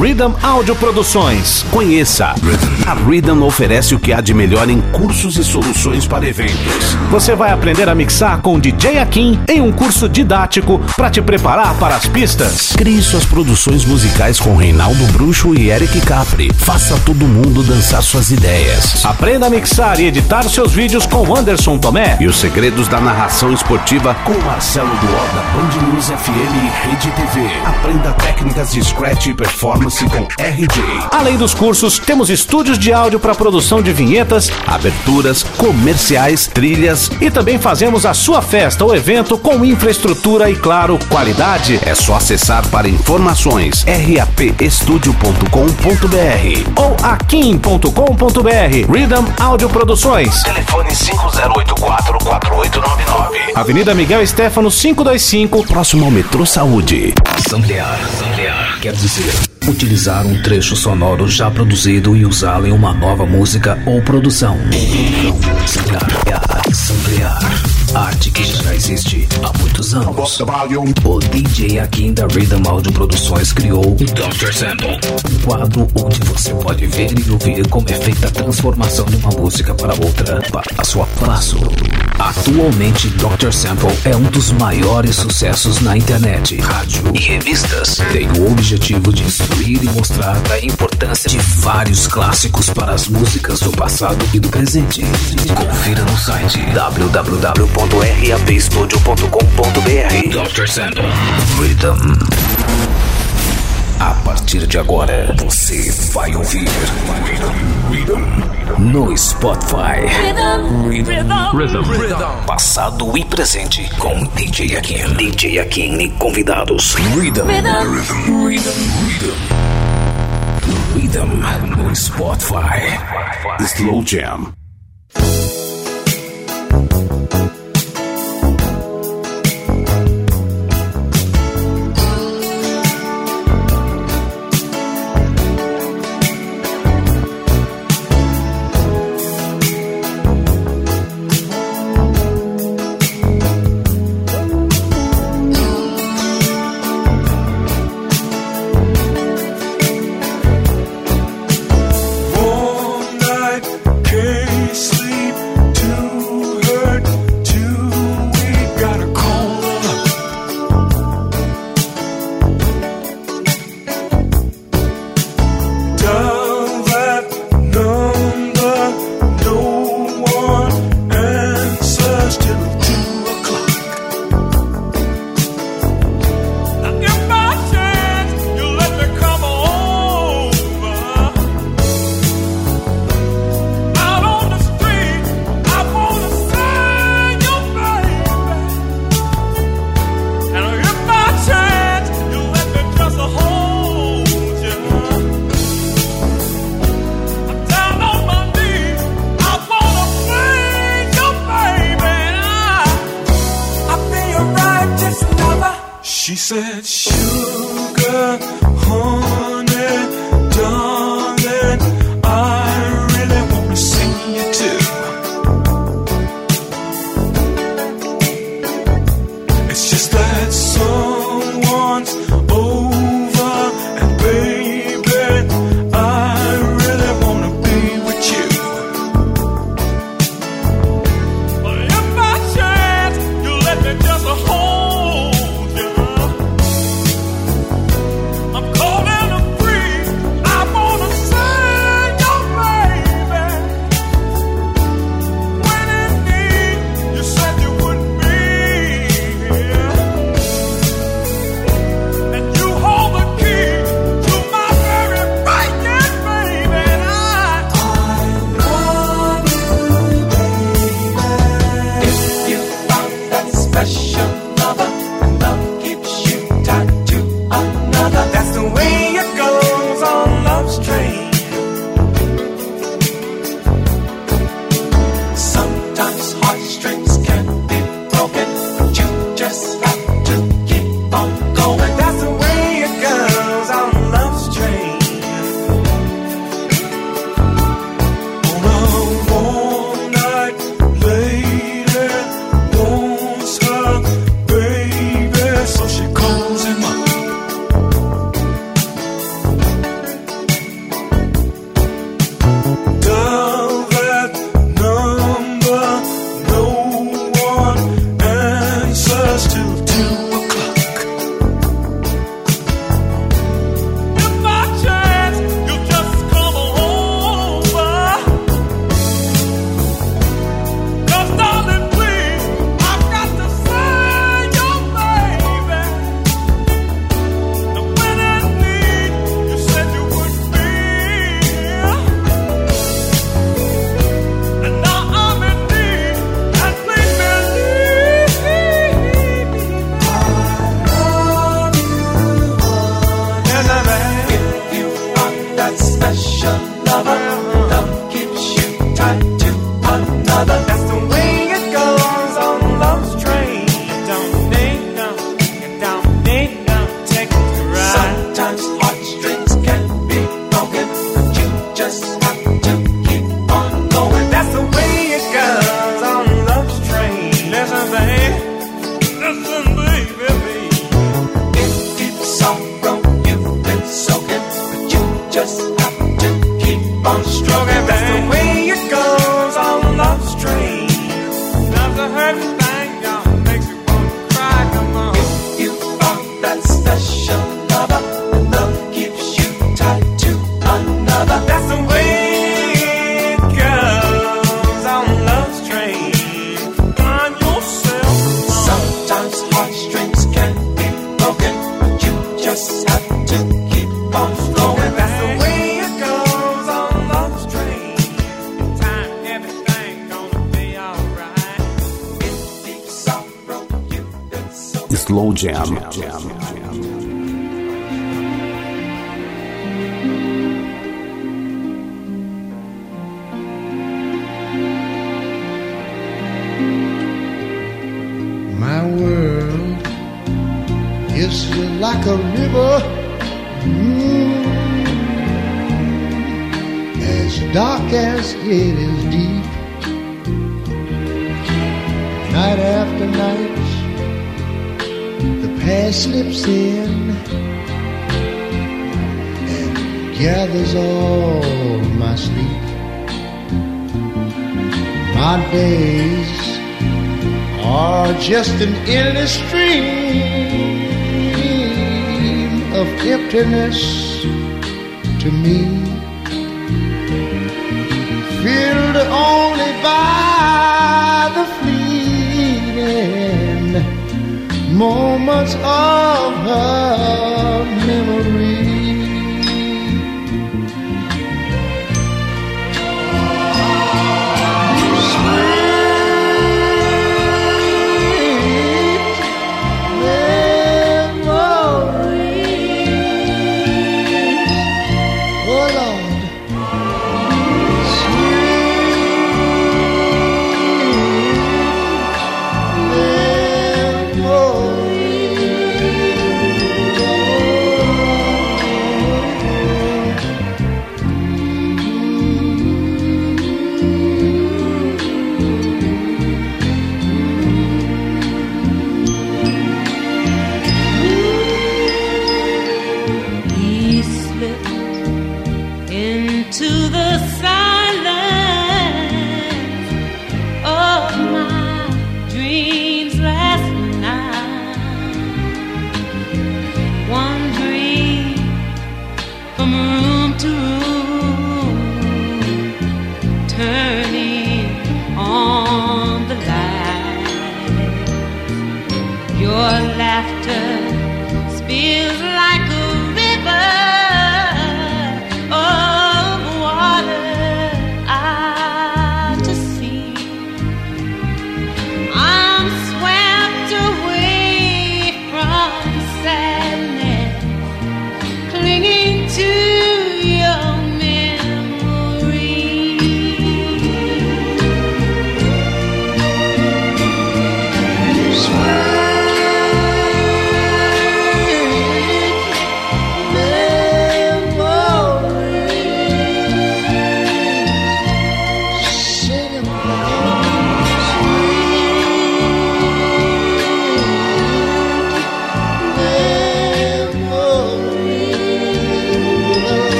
Rhythm Audio Produções. Conheça. A Rhythm oferece o que há de melhor em cursos e soluções para eventos. Você vai aprender a mixar com DJ Akin em um curso didático para te preparar para as pistas. Crie suas produções musicais com Reinaldo Bruxo e Eric Capri. Faça todo mundo dançar suas ideias. Aprenda a mixar e editar seus vídeos com Anderson Tomé e os segredos da narração esportiva com Marcelo Duó da Band News FM e Rede TV. Aprenda técnicas de scratch e performance com RJ. Além dos cursos, temos estúdios de áudio para produção de vinhetas, aberturas, comerciais, trilhas e também fazemos a sua festa ou evento com infraestrutura e, claro, qualidade. É só acessar para informações rapestudio.com.br ou akim.com.br. Rhythm Áudio Produções. Telefone 5084-4899. Avenida Miguel Stefano 525, próximo ao Metrô Saúde. Samplear, samplear quer dizer utilizar um trecho sonoro já produzido e usá-lo em uma nova música ou produção. Arte que já existe há muitos anos. O DJ Akin da Rhythm Audio Produções criou o Dr. Sample, um quadro onde você pode ver e ouvir como é feita a transformação de uma música para outra, passo a passo. Atualmente, Dr. Sample é um dos maiores sucessos na internet, rádio e revistas. Tem o objetivo de instruir e mostrar a importância de vários clássicos para as músicas do passado e do presente. Confira no site www rapstudio.com.br Dr. Sample Rhythm. A partir de agora, você vai ouvir no Spotify. Rhythm, Rhythm. Passado e presente com DJ Akin. DJ Akin e convidados. Rhythm. Rhythm. Rhythm. Rhythm. No Spotify. Slow Jam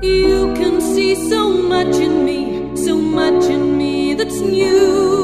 You can see so much in me, so much in me that's new.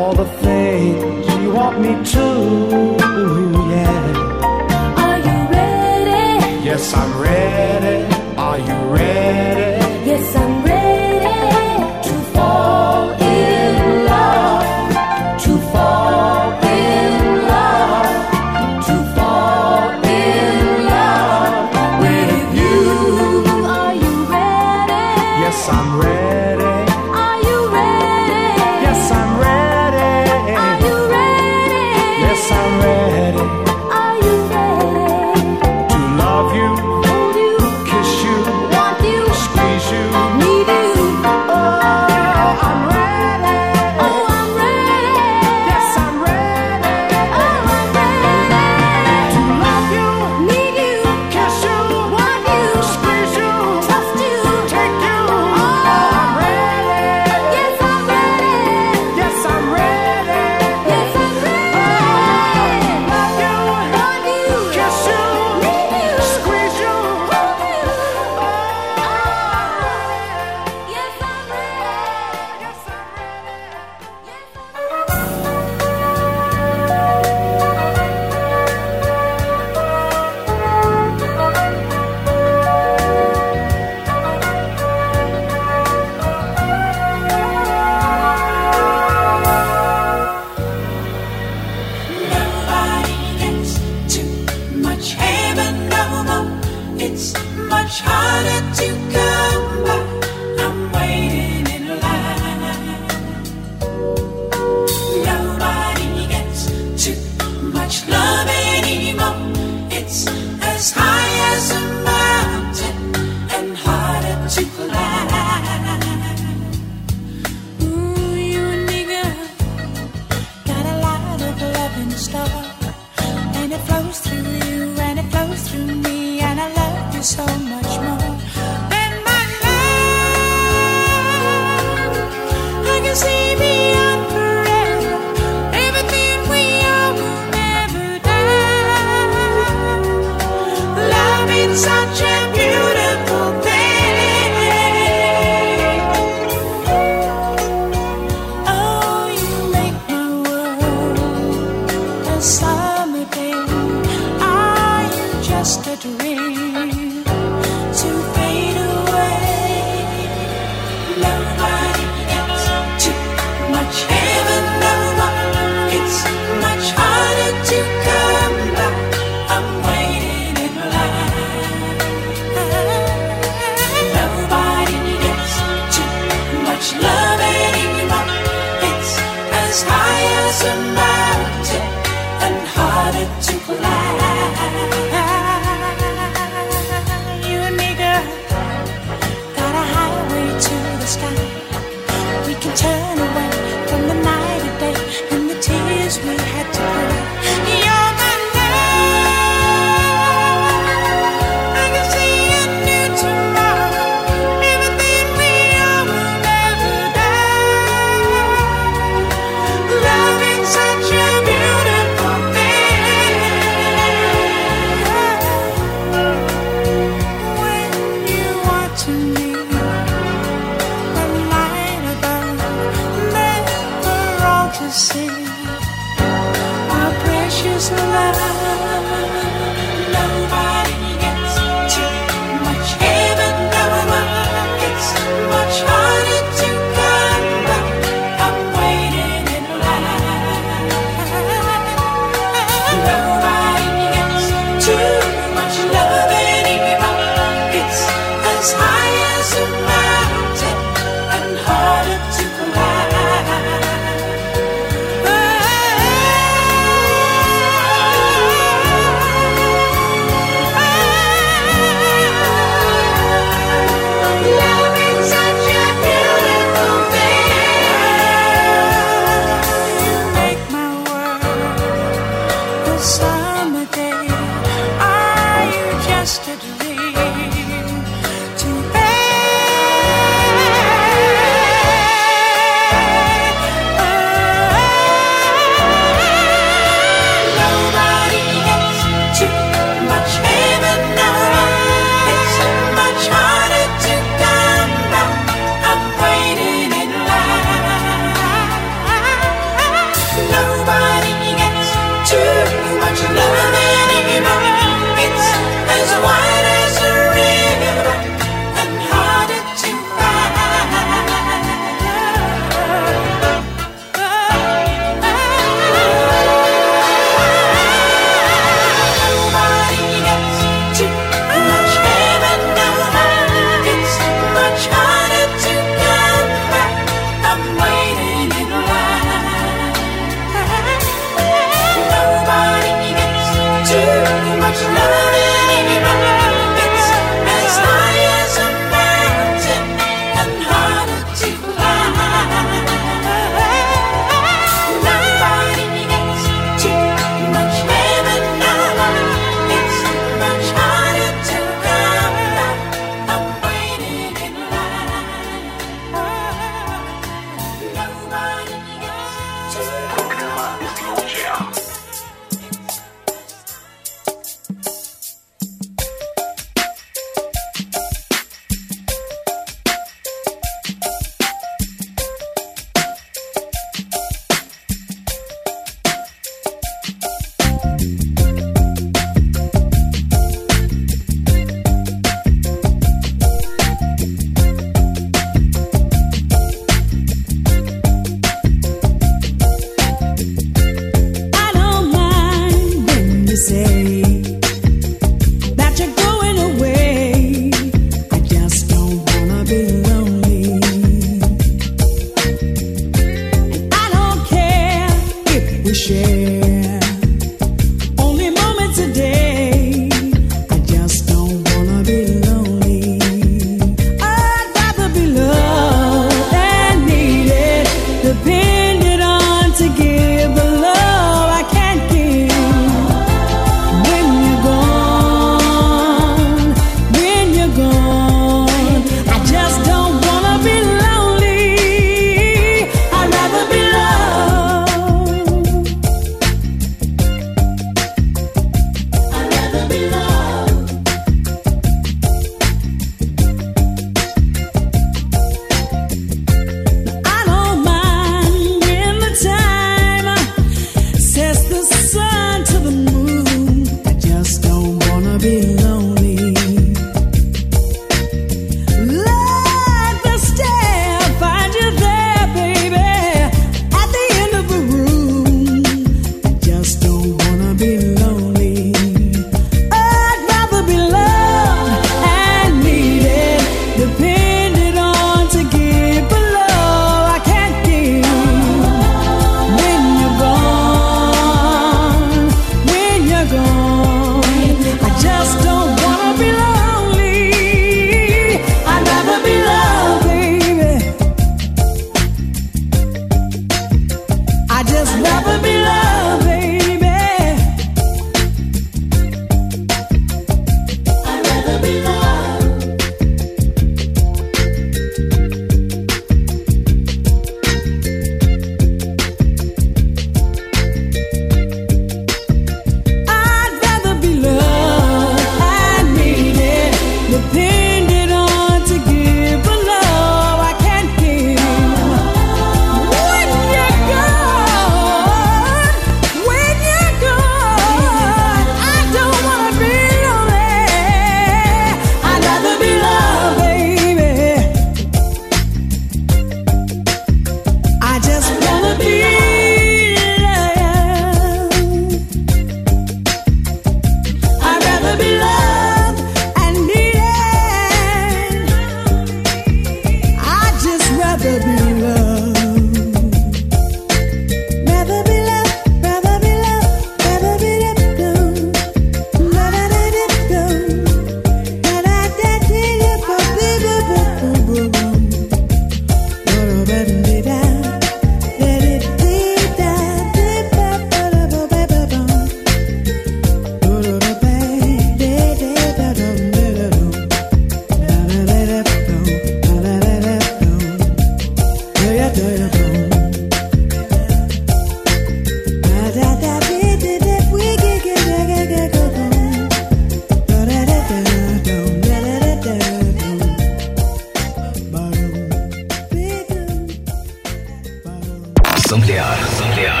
all the things you want me to, yeah. Are you ready? Yes, I'm ready. as high as it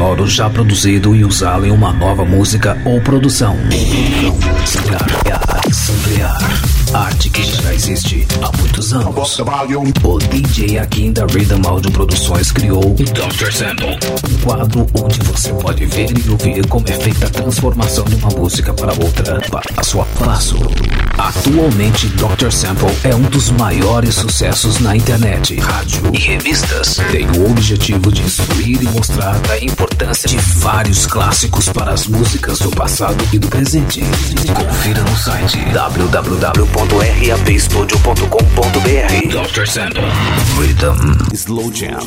sonoro já produzido e usá-lo em uma nova música ou produção. Arte que já existe há muitos anos. O DJ Akin da Rhythm Audio Produções criou Dr. Sample, um quadro onde você pode ver e ouvir como é feita a transformação de uma música para outra, passo a passo. Atualmente, Dr. Sample é um dos maiores sucessos na internet, rádio e revistas. Tem o objetivo de instruir e mostrar a importância de vários clássicos para as músicas do passado e do presente. Confira no site www.rapstudio.com.br Dr. Sample Rhythm Slow Jam.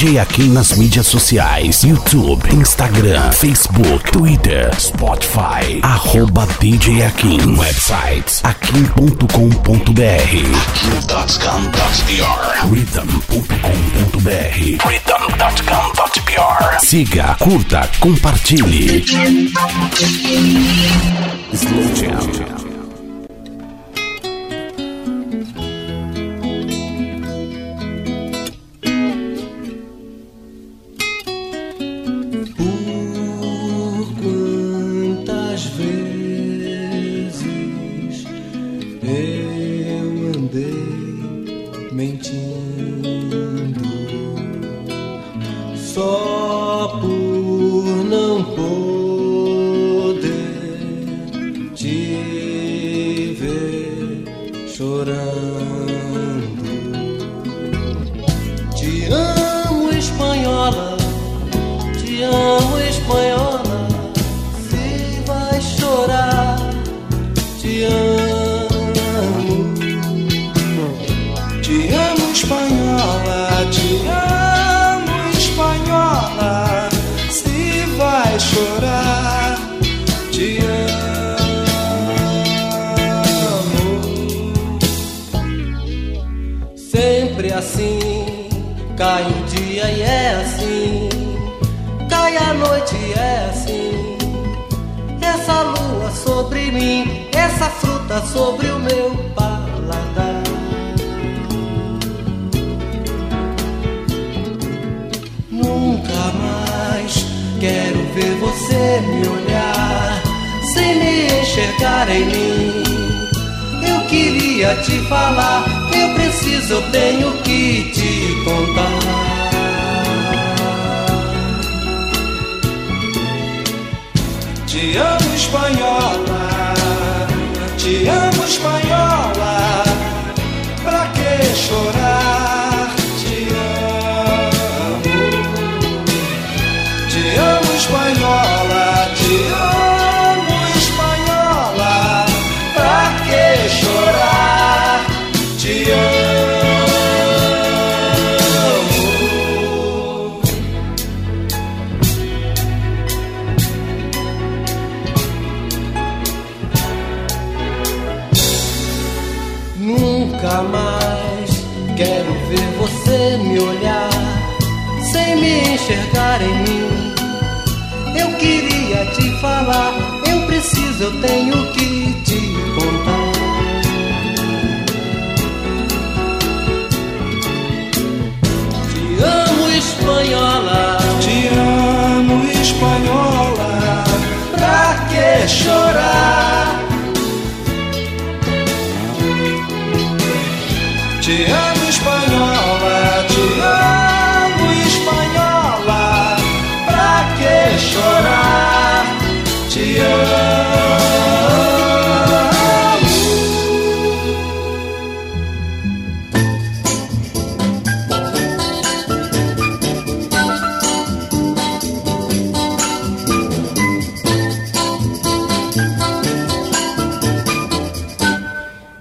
DJ Akin nas mídias sociais: YouTube, Instagram, Facebook, Twitter, Spotify. Arroba DJ Akin. Websites: akin.com.br. akin.com.br. Rhythm.com.br. Rhythm.com.br. Siga, curta, compartilhe. Slow Jam.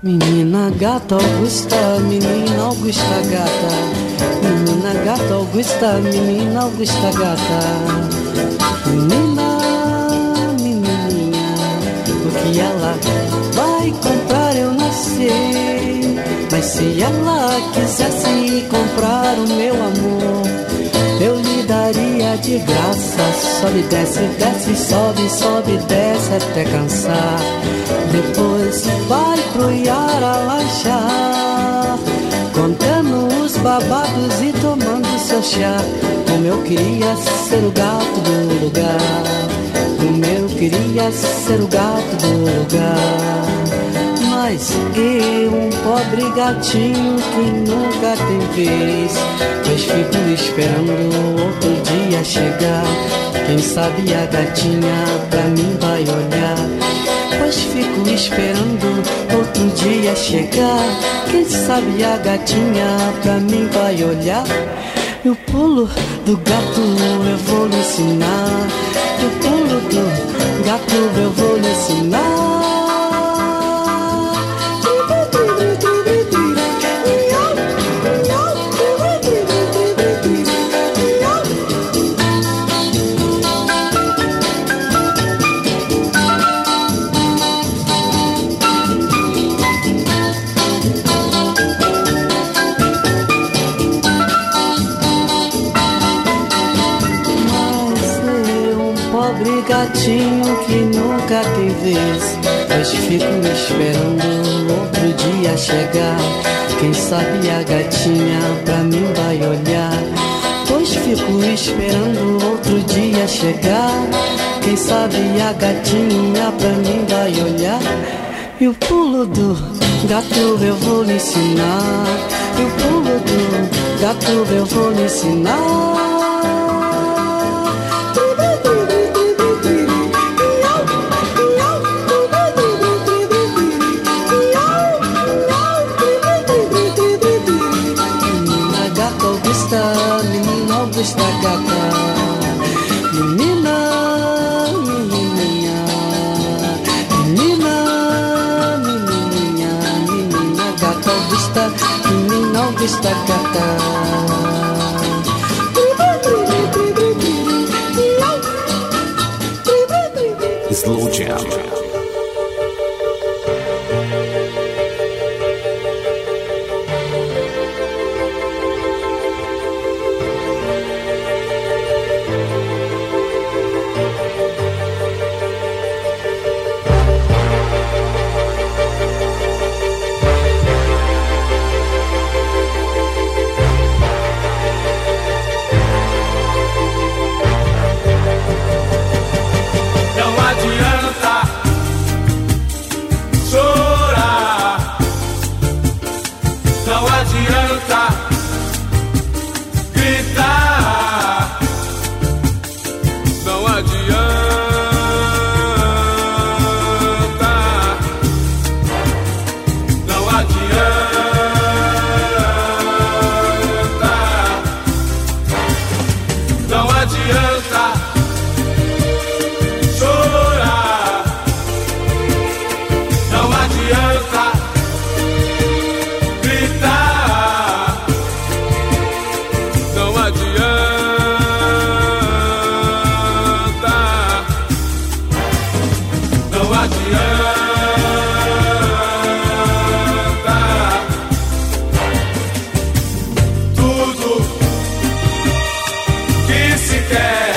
Menina gata Augusta, menina Augusta gata. Menina gata Augusta, menina Augusta gata. Menina, menininha, o que ela vai comprar eu não sei. Mas se ela quisesse comprar o meu amor daria de graça. Sobe, desce, desce, sobe, sobe, desce até cansar. Depois vai pro Yara lanchar, contando os babados e tomando seu chá. Como eu queria ser o gato do lugar. Como eu queria ser o gato do lugar. Mas eu, um pobre gatinho que nunca tem vez, pois fico esperando outro dia chegar. Quem sabe a gatinha pra mim vai olhar. Pois fico esperando outro dia chegar. Quem sabe a gatinha pra mim vai olhar. E o pulo do gato eu vou lhe ensinar. E o pulo do gato eu vou lhe ensinar. Pois fico esperando outro dia chegar. Quem sabe a gatinha pra mim vai olhar. Pois fico esperando outro dia chegar. Quem sabe a gatinha pra mim vai olhar. E o pulo do gato eu vou lhe ensinar. E o pulo do gato eu vou lhe ensinar. без токота. Излучаем. weekend.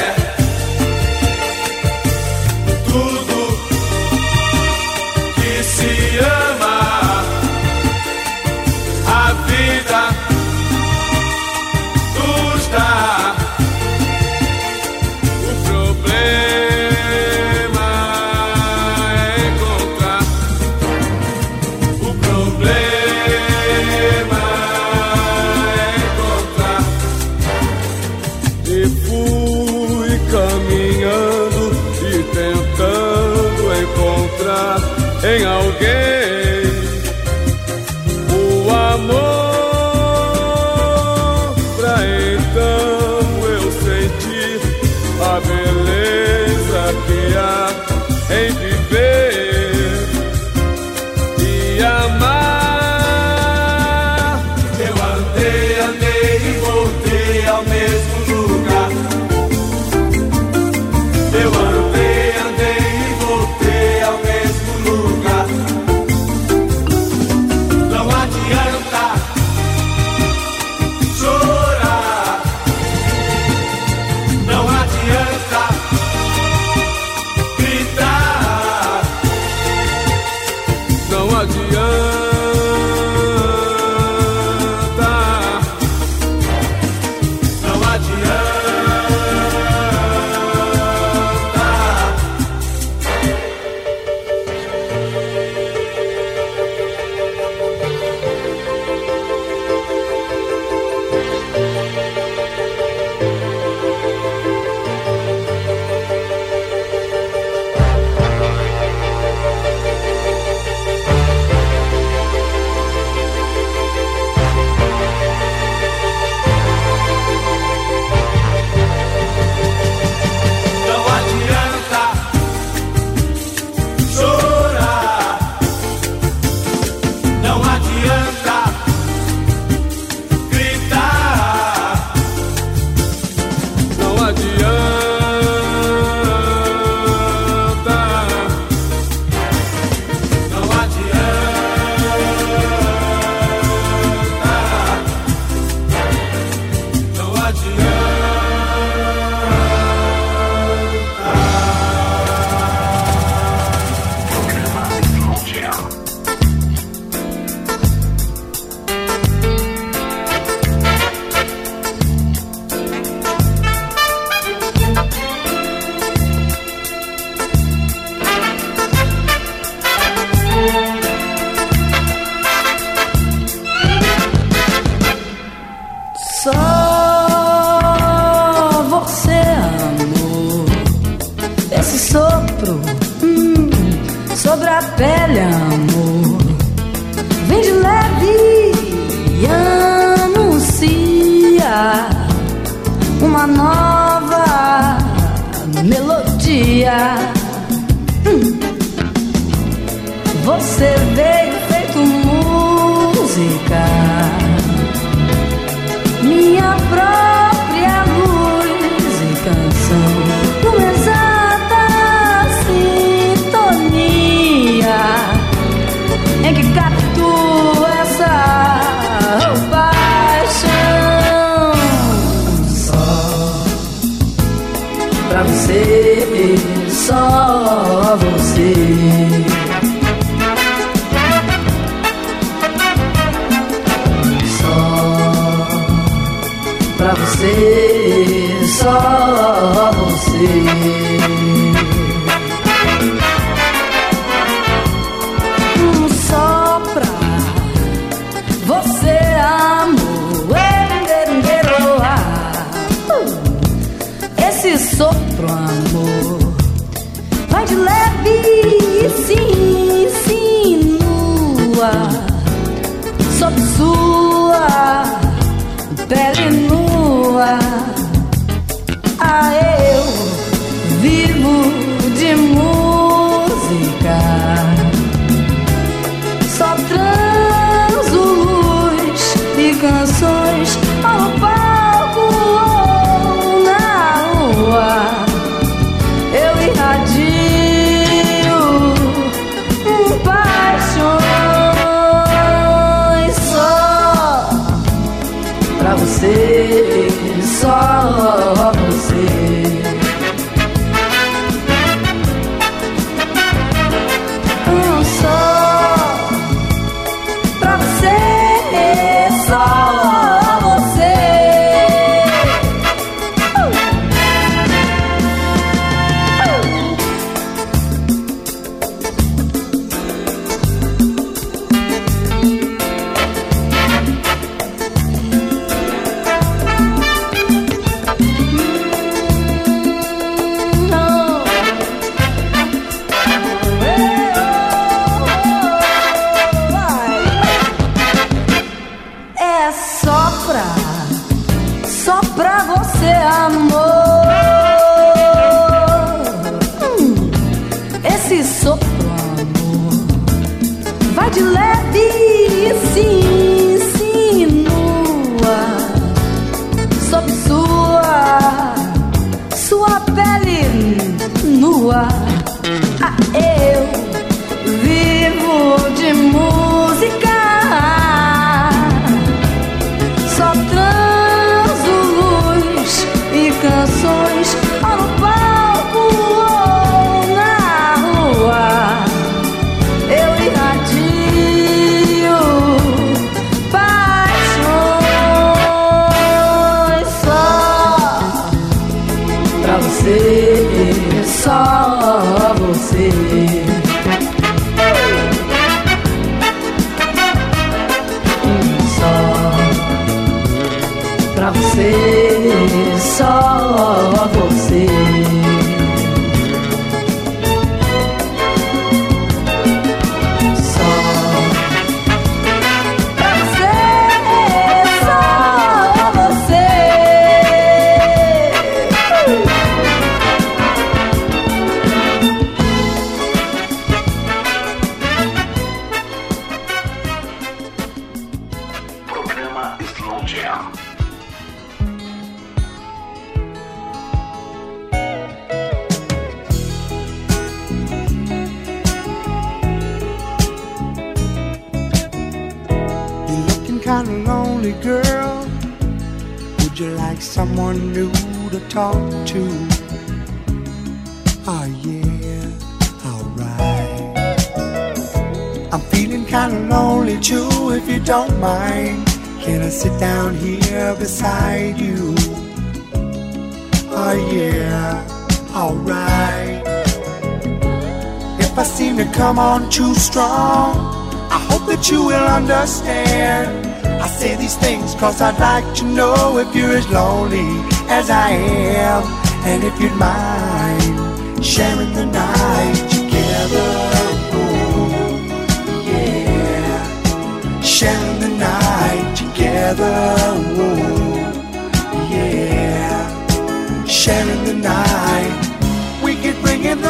pro amor. Vai de leve e se insinua sob sua pele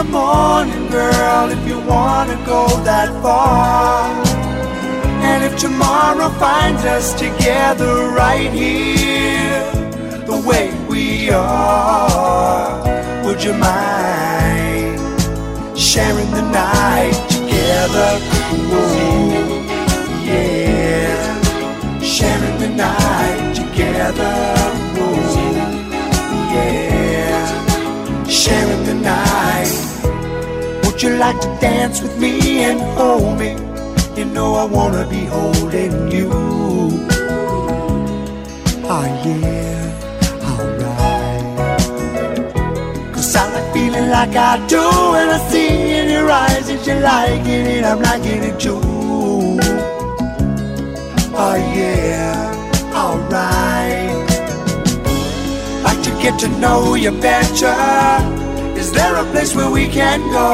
morning, girl, if you wanna go that far. And if tomorrow finds us together right here, the way we are, would you mind sharing the night together? Whoa, yeah, sharing the night together. Sharing the night. You like to dance with me and hold me? You know I wanna be holding you. Oh yeah, alright. Cause I like feeling like I do when I see in your eyes that you're liking it, I'm liking it too. Oh yeah, alright. Like to get to know you better. Is there a place where we can go?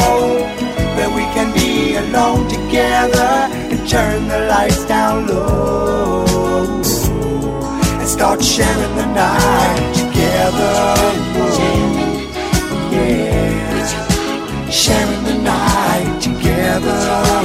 Where we can be alone together and turn the lights down low and start sharing the night together. Yeah, sharing the night together.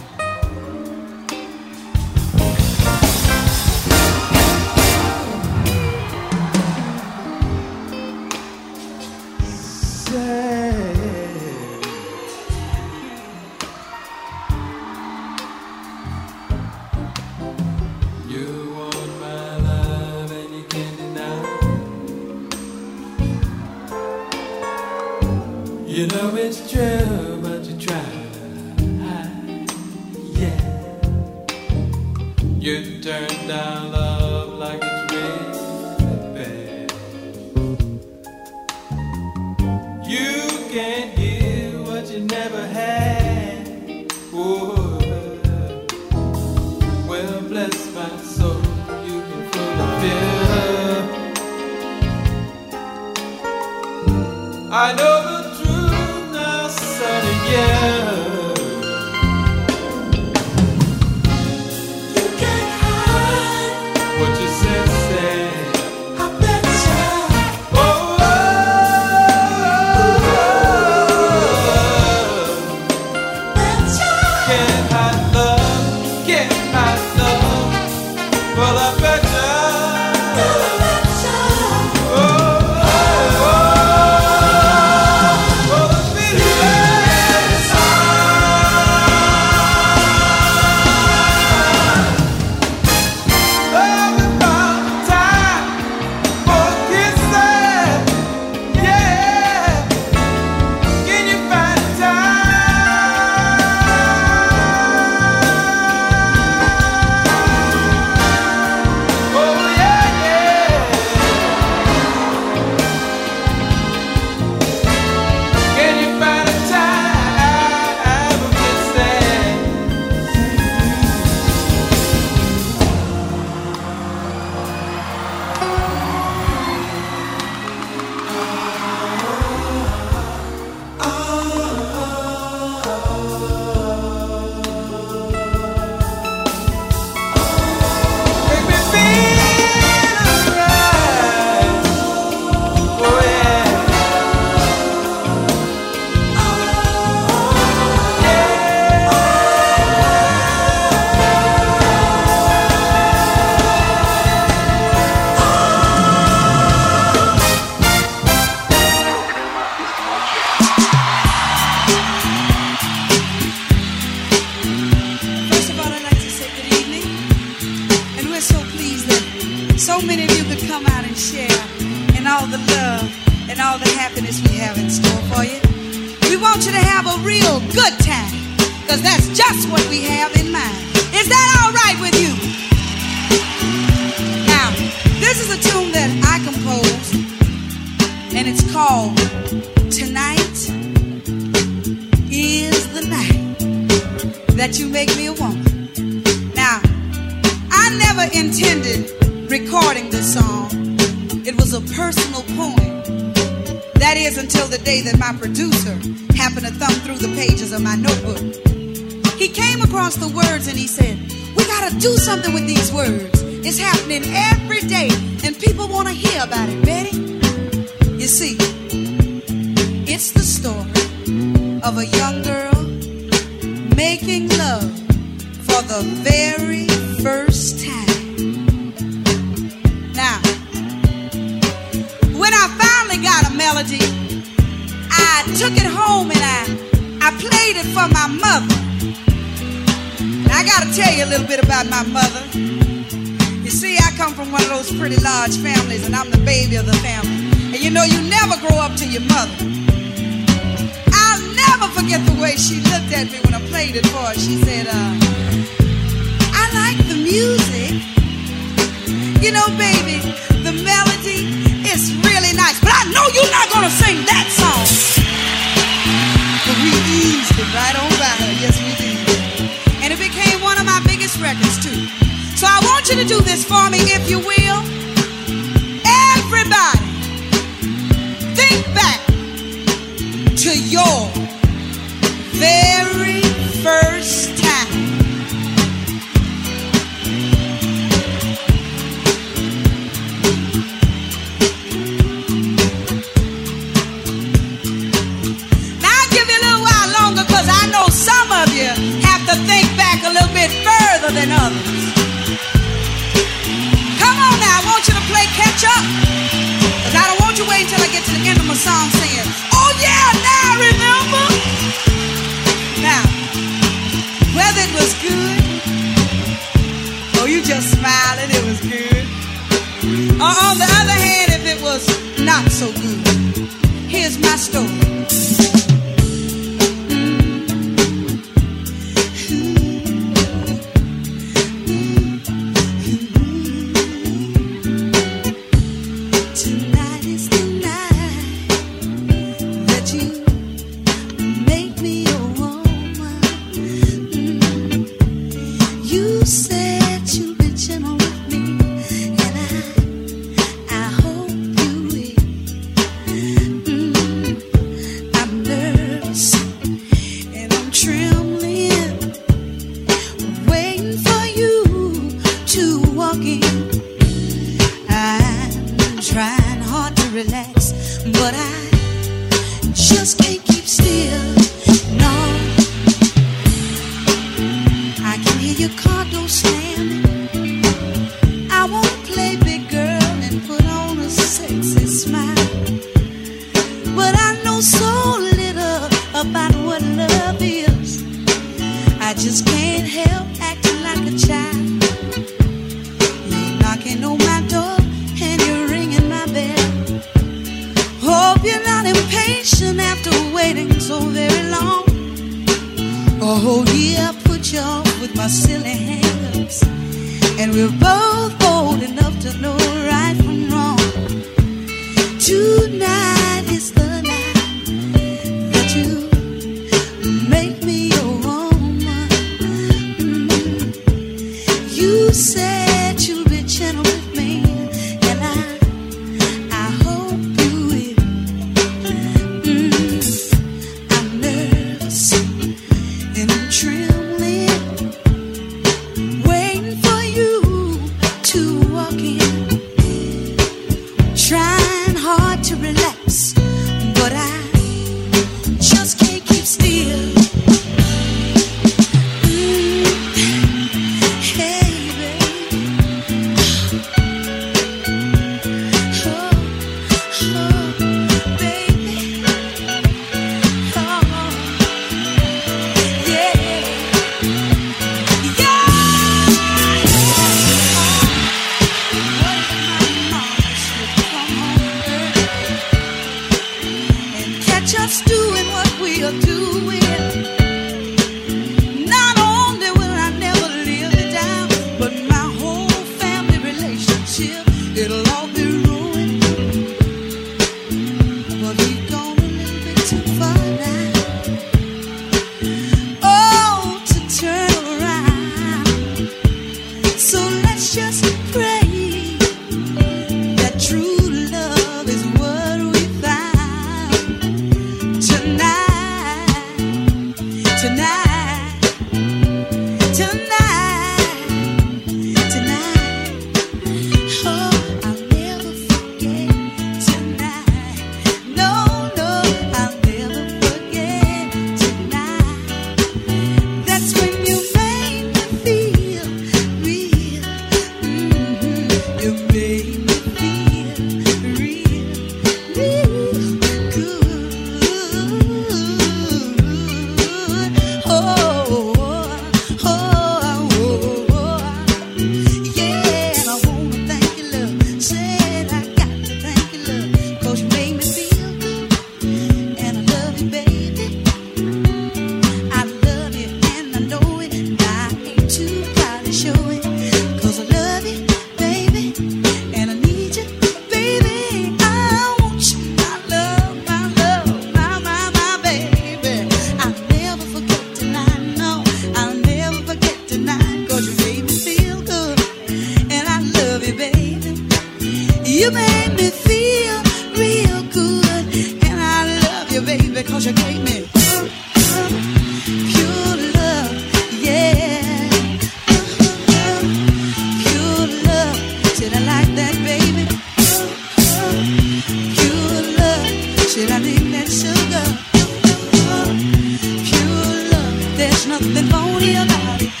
nothing phony about it.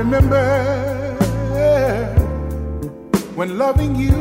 remember when loving you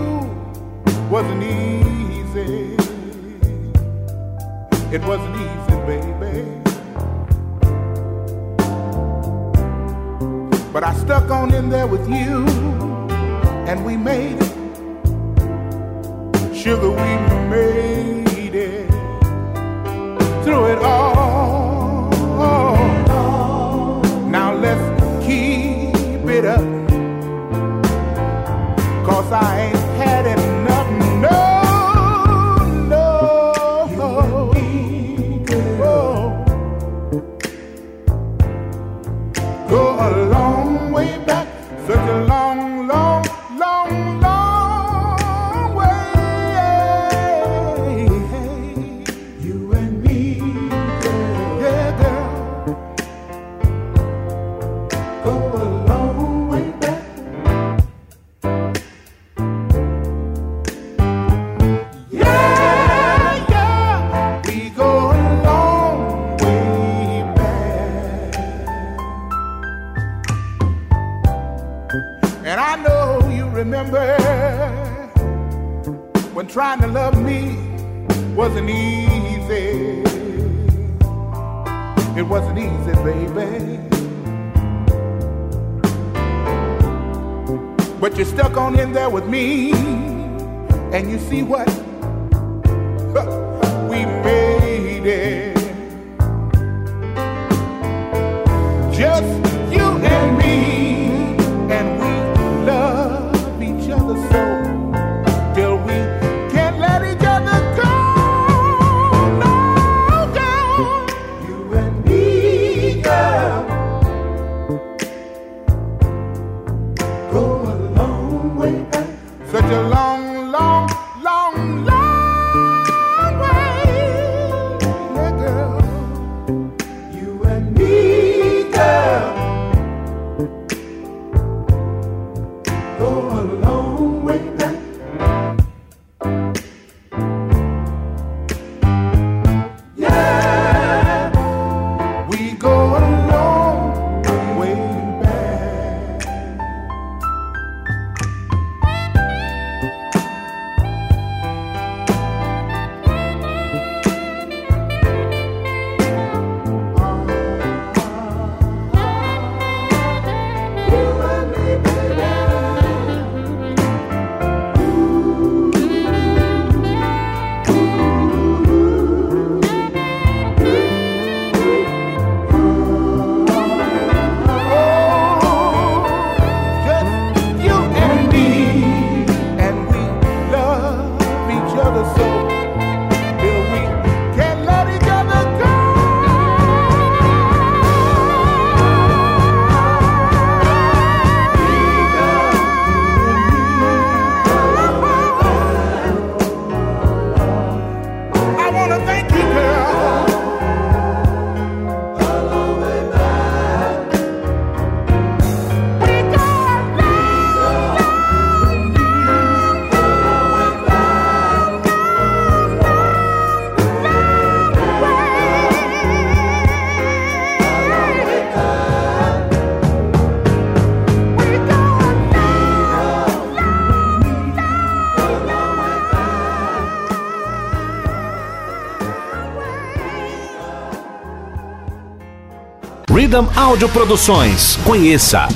Rhythm Audio Produções. Conheça.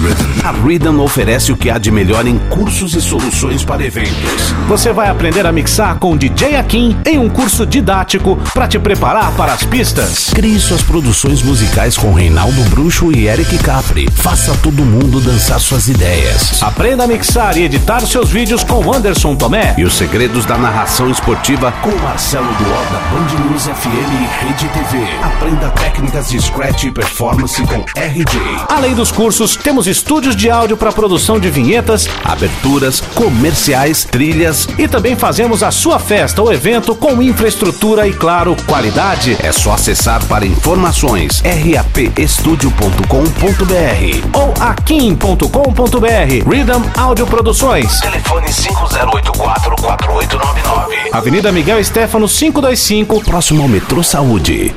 A Rhythm oferece o que há de melhor em cursos e soluções para eventos. Você vai aprender a mixar com DJ Akin em um curso didático para te preparar para as pistas. Crie suas produções musicais com Reinaldo Bruxo e Eric Capri. Faça todo mundo dançar suas ideias. Aprenda a mixar e editar seus vídeos com Anderson Tomé e os segredos da narração esportiva com Marcelo Duol da Band News FM e Rede TV. Aprenda técnicas de scratch e performance com RJ. Além dos cursos, temos estúdios de áudio para produção de vinhetas, aberturas, comerciais, trilhas e também fazemos a sua festa ou evento com infraestrutura e, claro, qualidade. É só acessar para informações rapestudio.com.br ou akim.com.br. Rhythm Áudio Produções. Telefone 5084-4899. Avenida Miguel Stefano 525, próximo ao Metrô Saúde.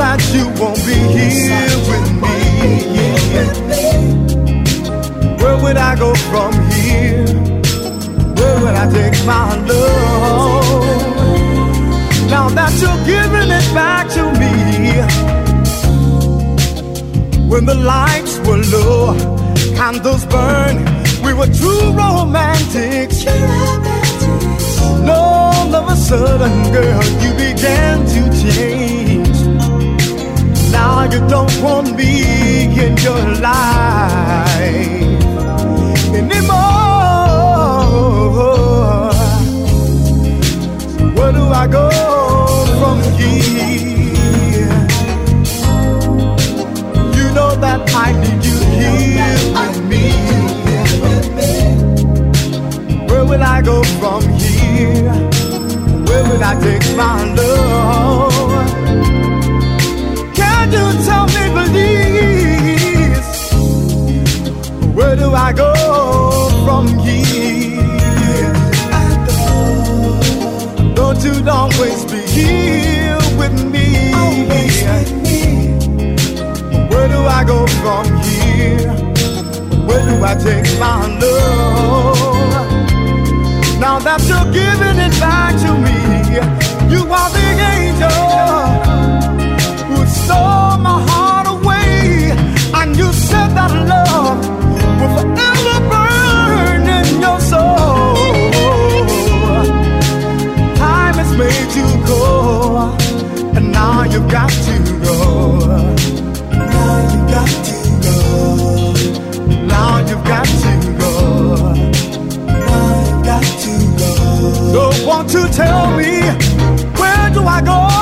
That you won't be here with me. Where would I go from here? Where would I take my love? Now that you're giving it back to me. When the lights were low, candles burn, we were true romantics. And all of a sudden, girl, you began to change. Now you don't want me in your life anymore. Where do I go from here? You know that I need you here with me. Where will I go from here? Where will I take my love? You tell me, please? Where do I go from here? Don't you always be here with me? Where do I go from here? Where do I take my love? Now that you're giving it back to me, you are the angel stole my heart away. And you said that love will forever burn in your soul. Time has made you go, and now you've got to go. Now you've got to go. Now you've got to go. Now you've got to tell me where do I go?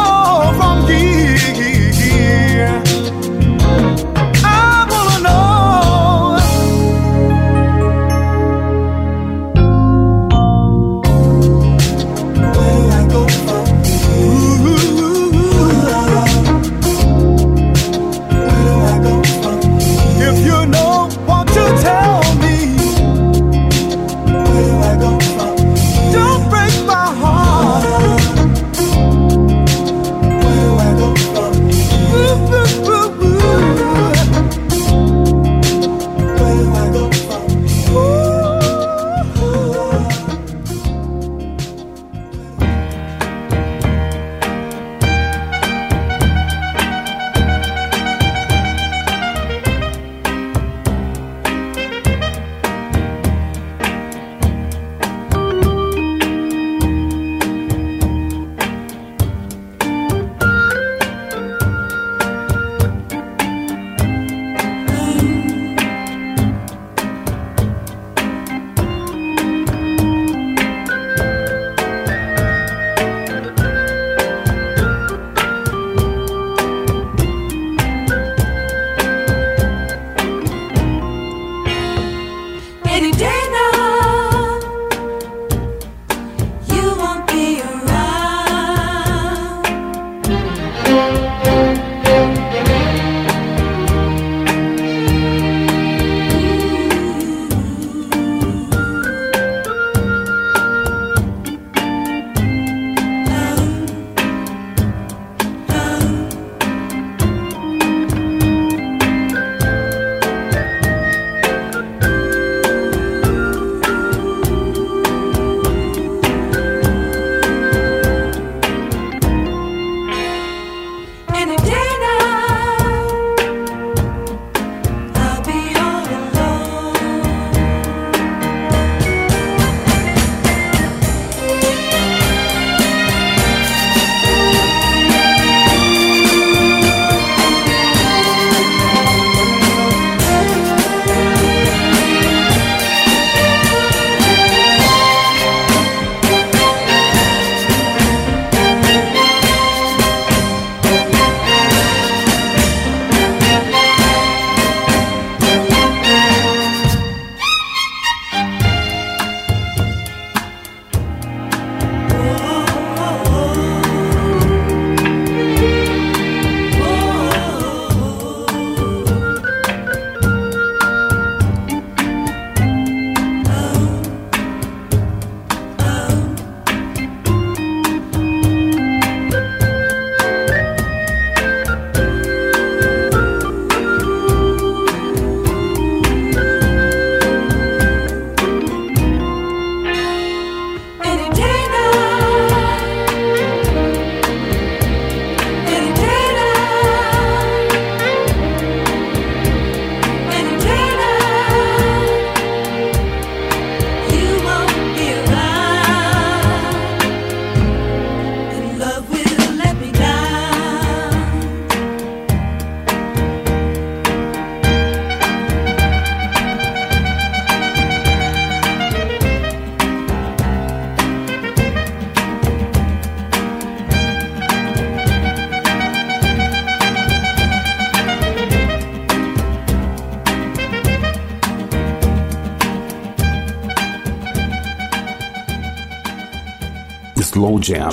Slow Jam.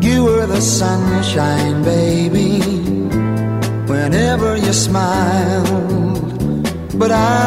You were the sunshine, baby, whenever you smiled. But I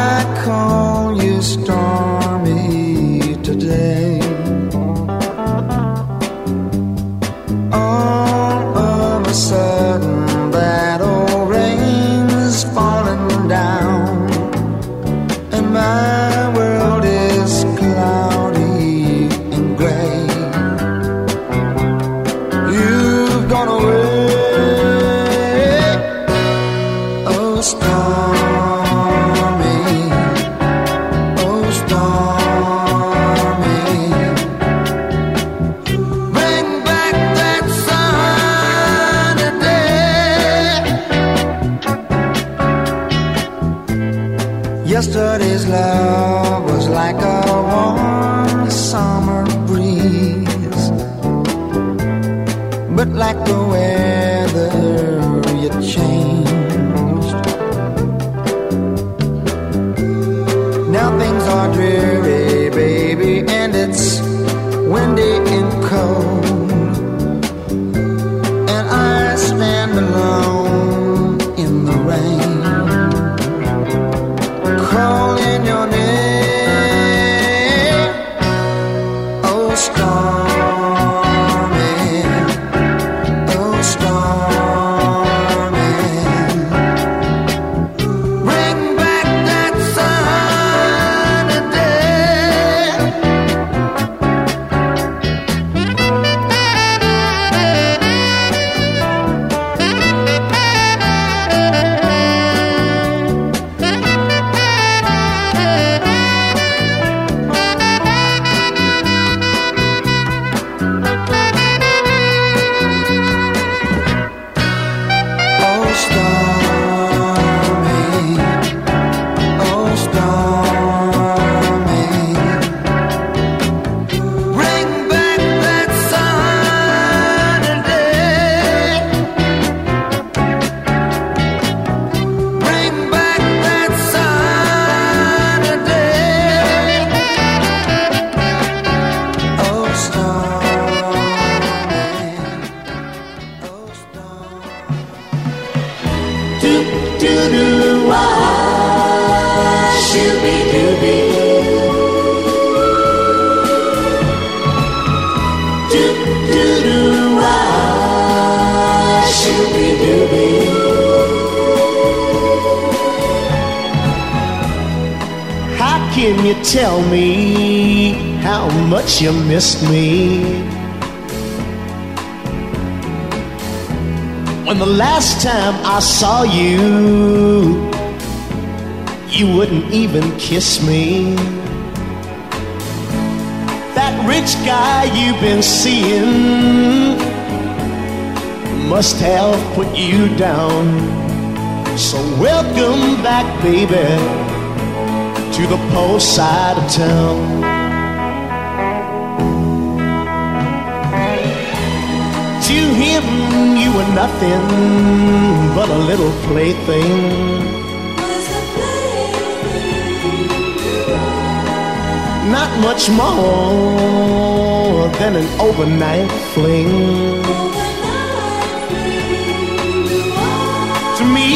you missed me? When the last time I saw you, you wouldn't even kiss me. That rich guy you've been seeing must have put you down. So welcome back, baby to the poor side of town. To him, you were nothing but a little plaything. Not much more than an overnight fling. To me,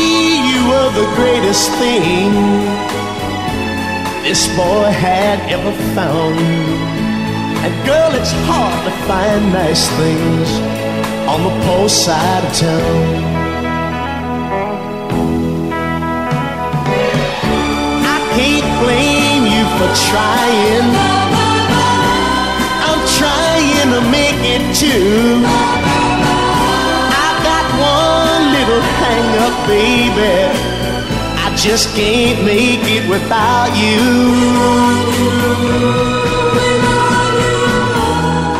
you were the greatest thing this boy had ever found. And girl, it's hard to find nice things on the poor side of town. I can't blame you for trying. I'm trying to make it too. I got one little hang up, baby. I just can't make it without you.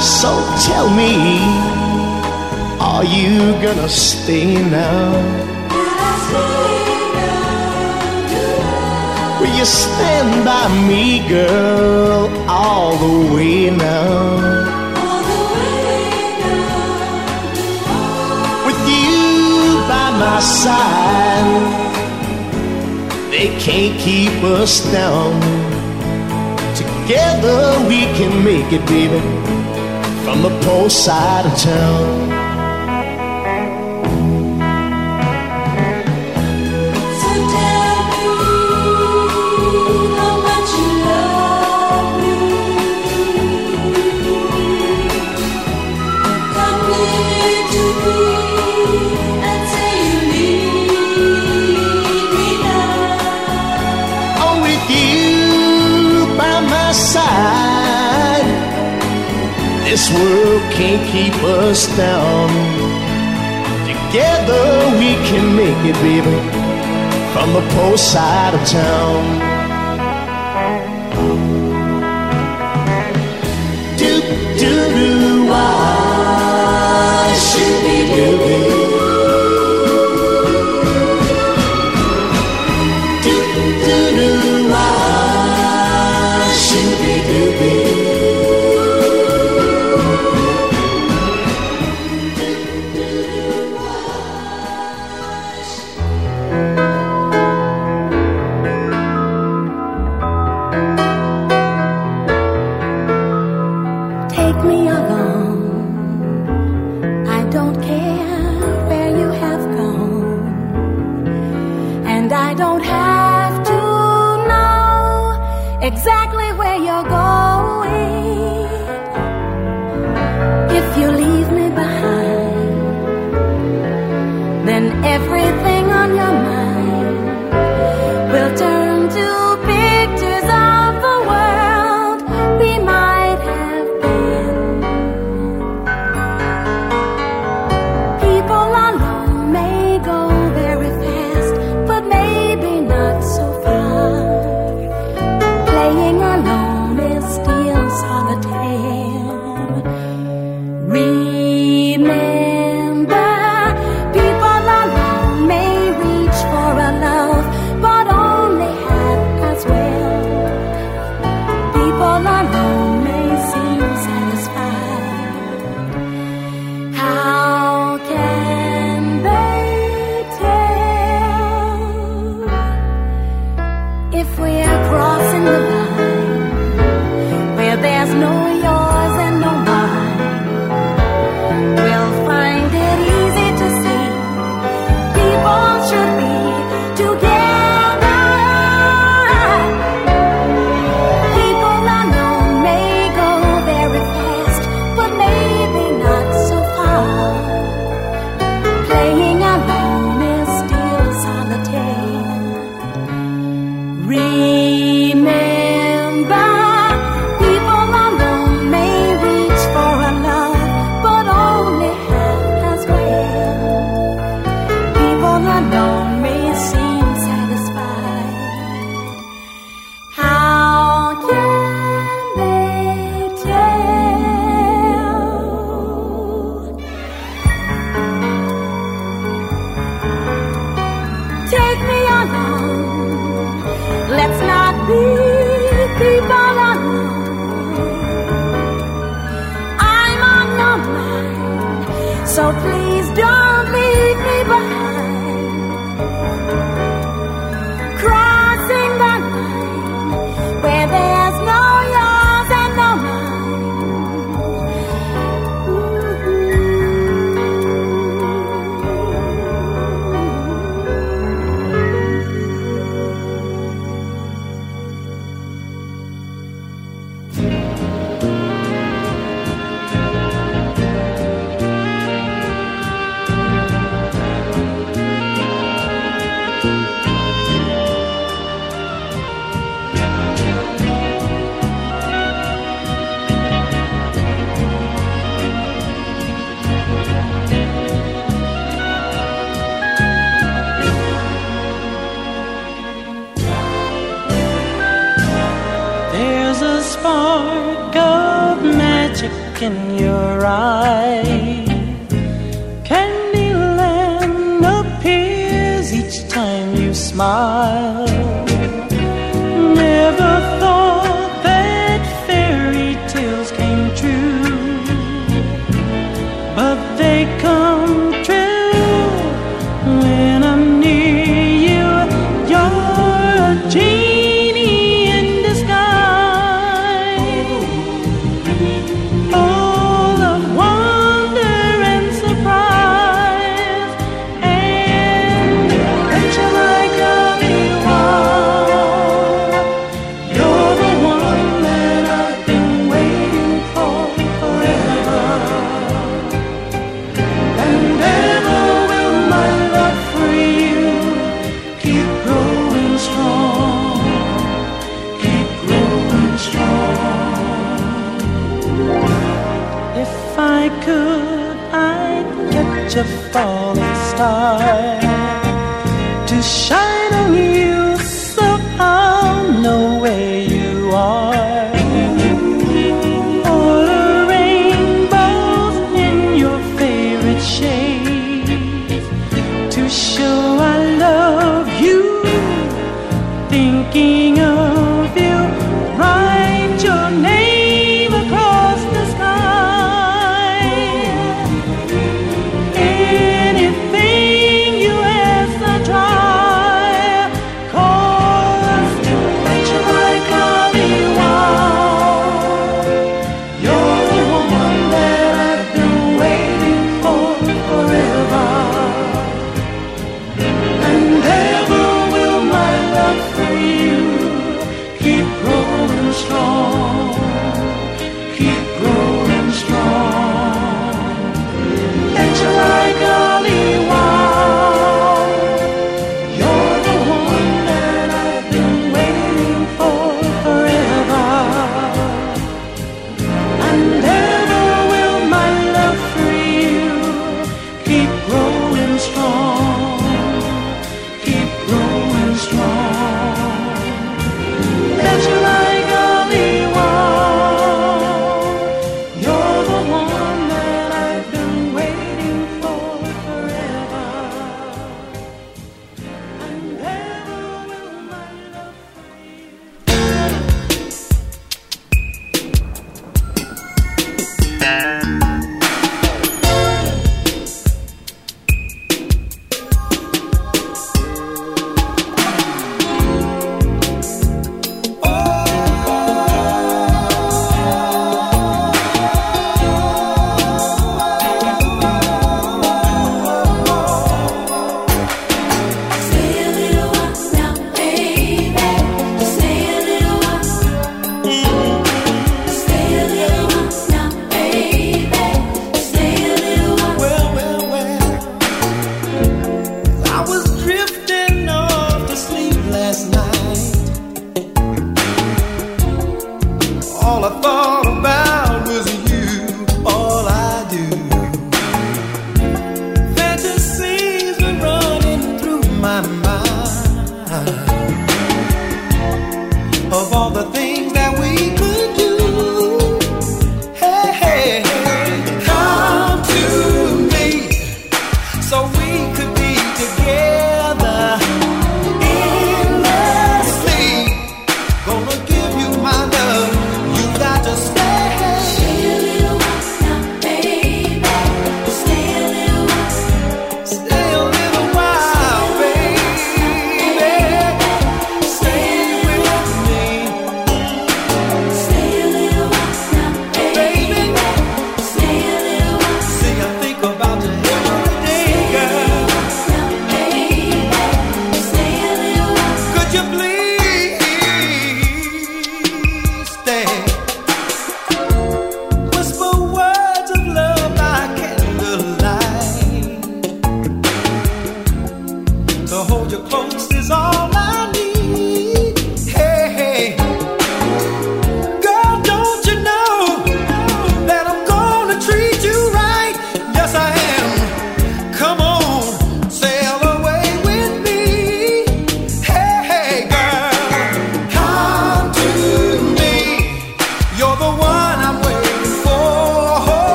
So tell me, are you gonna stay now? Will you stand by me, girl, all the way now? With you by my side, they can't keep us down. Together we can make it, baby, from the pole side of town. world can't keep us down. Together we can make it, baby, from the poor side of town. Do do do, I should be do? don't have to know exactly where you're going. I could, I'd catch a falling star to shine on you somehow. No way.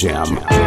Jam.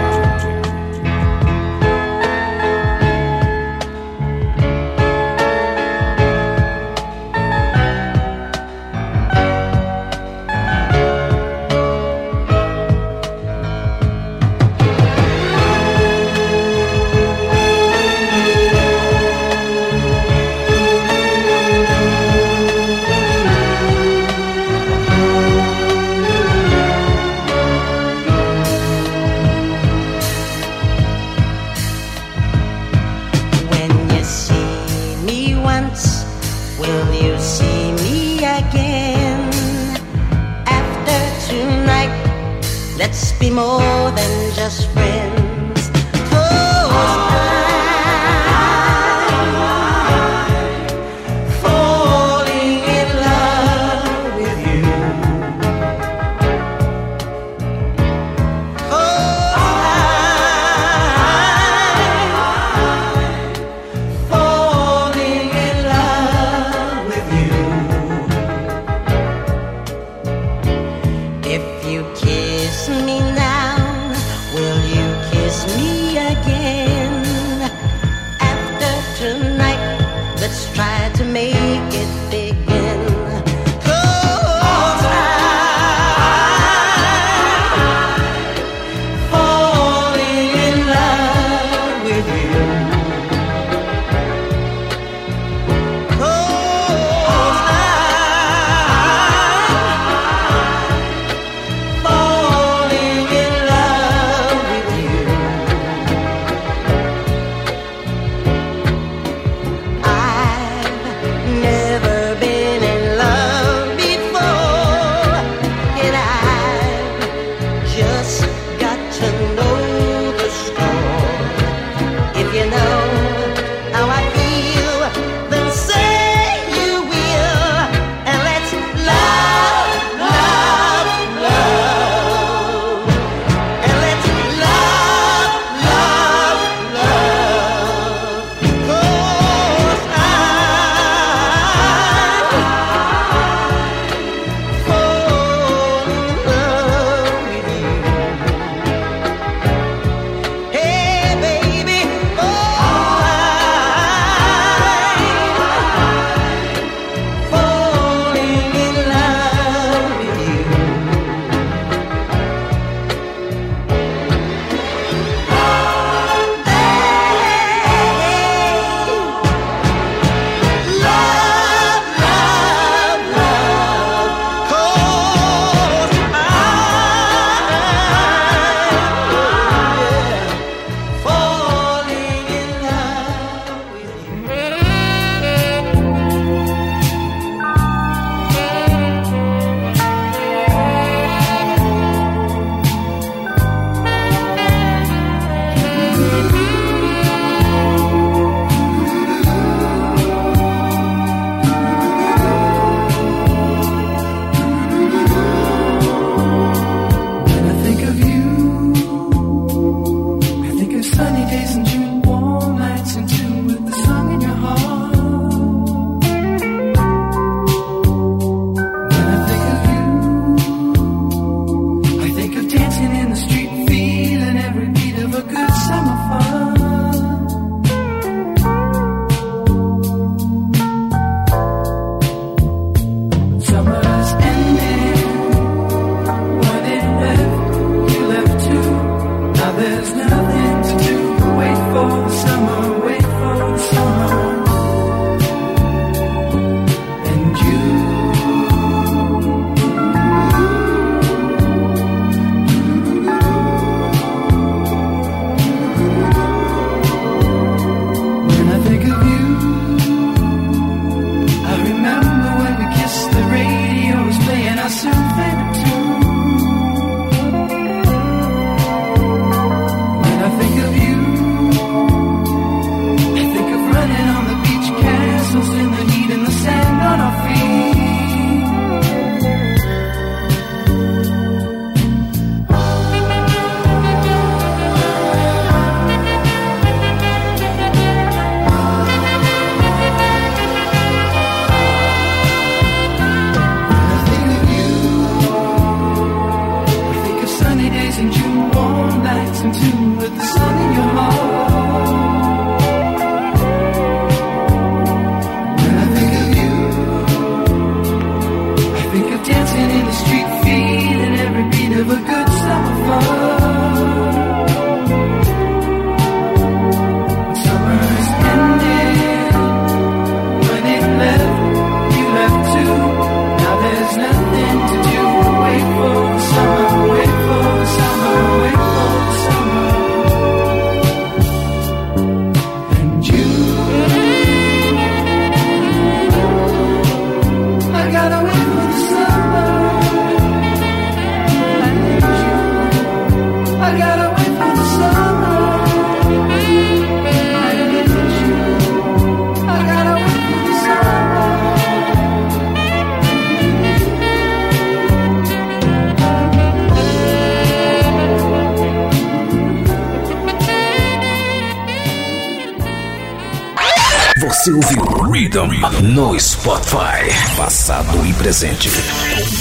No Spotify. Passado e presente. Com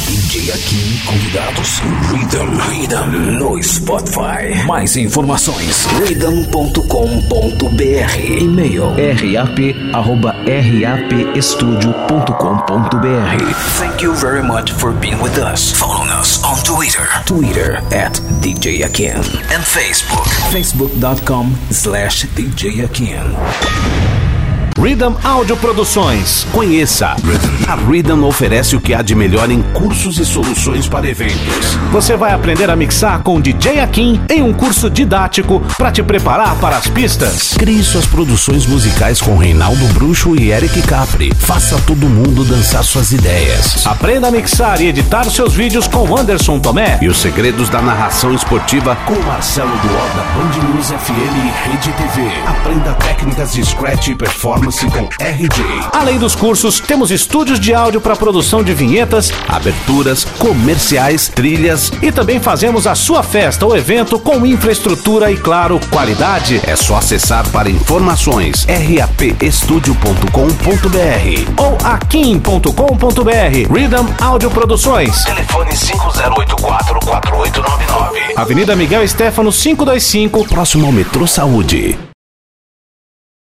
DJ aqui convidados. Rhythm, Rhythm no Spotify. Mais informações. Rhythm.com.br. E-mail rap@rapstudio.com.br. Thank you very much for being with us. Follow us on Twitter. Twitter at DJ Akin. And Facebook. Facebook.com slash DJ Akin. Rhythm Audio Produções. Conheça. A Rhythm oferece o que há de melhor em cursos e soluções para eventos. Você vai aprender a mixar com DJ Akin em um curso didático para te preparar para as pistas. Crie suas produções musicais com Reinaldo Bruxo e Eric Capri. Faça todo mundo dançar suas ideias. Aprenda a mixar e editar seus vídeos com Anderson Tomé e os segredos da narração esportiva com Marcelo Duó da Band News FM e Rede TV. Aprenda técnicas de scratch e performance com RJ. Além dos cursos, temos estúdios de áudio para produção de vinhetas, aberturas, comerciais, trilhas e também fazemos a sua festa ou evento com infraestrutura e, claro, qualidade. É só acessar para informações rapestudio.com.br ou akim.com.br. Rhythm Áudio Produções. Telefone 5084-4899. Avenida Miguel Stefano 525, próximo ao Metrô Saúde.